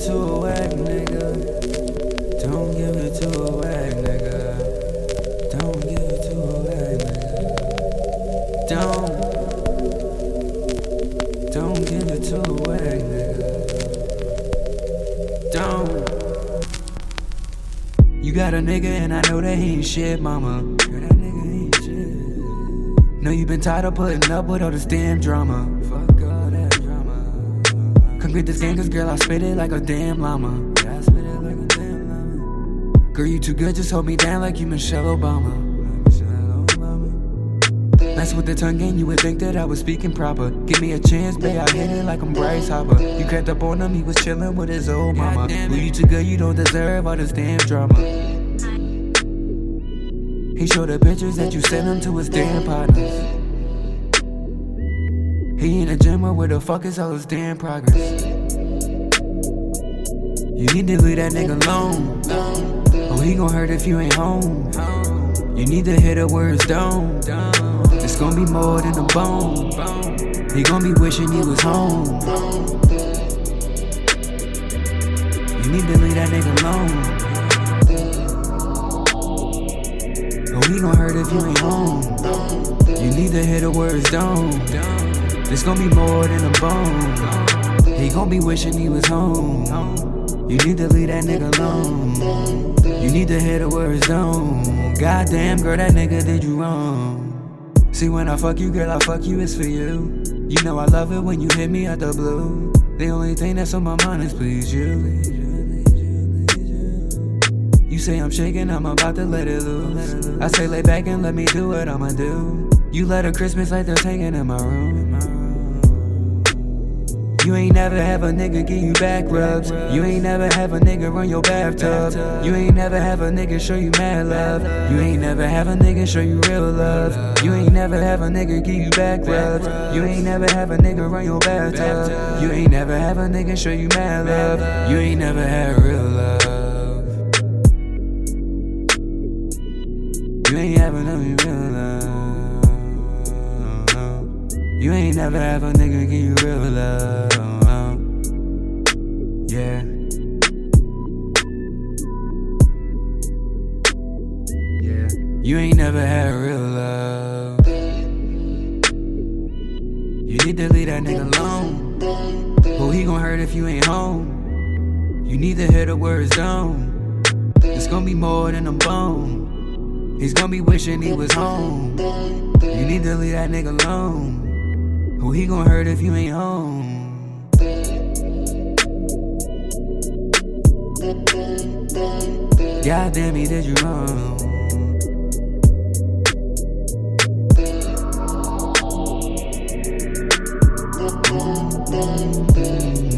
it to a whack nigga. Don't give it to a whack nigga. Don't give it to a whack nigga. Don't. Don't give it to a whack nigga. Don't. You got a nigga and I know that he ain't shit, mama. Know you been tired of putting up with all this damn drama. Fuck drama. Come get this game, cause girl, I spit it like a damn llama. Yeah, I spit it like a damn llama. Girl, you too good, just hold me down like you Michelle Obama. Mess with the tongue game, you would think that I was speaking proper. Give me a chance, babe, I hit it like I'm Bryce Hopper. You crept up on him, he was chillin' with his old mama. Well, you too good, you don't deserve all this damn drama. He showed the pictures that you sent him to his damn partners. He in the gym, where the fuck is all his damn progress? You need to leave that nigga alone. Oh, he gon' hurt if you ain't home. You need to hit it where it's down. It's gonna be more than a bone. He gon' be wishing he was home. You need to leave that nigga alone. Oh, he gon' hurt if you ain't home. You need to hit it where it's down. It's gonna be more than a bone. He gon' be wishing he was home. You need to leave that nigga alone. You need to it where it's down. Goddamn, girl, that nigga did you wrong. See, when I fuck you, girl, I fuck you, it's for you. You know I love it when you hit me out the blue. The only thing that's on my mind is please you. You say I'm shaking, I'm about to let it loose. I say lay back and let me do what I'ma do. You let a Christmas light that's hanging in my room. You ain't never have a nigga give you back rubs. You ain't never have a nigga run your bathtub. You ain't never have a nigga show you mad love. You ain't never have a nigga show you real love. You ain't never have a nigga give you back rubs. You ain't never have a nigga run your bathtub. You ain't never have a nigga show you mad love. You ain't never had real love. You ain't ever know real love. You ain't never have a nigga give you real love. You ain't never had real love. You need to leave that nigga alone. Who he gon' hurt if you ain't home? You need to hit the words down. It's gonna be more than a bone. He's gonna be wishing he was home. You need to leave that nigga alone. Who he gon' hurt if you ain't home? God damn, he did you wrong. something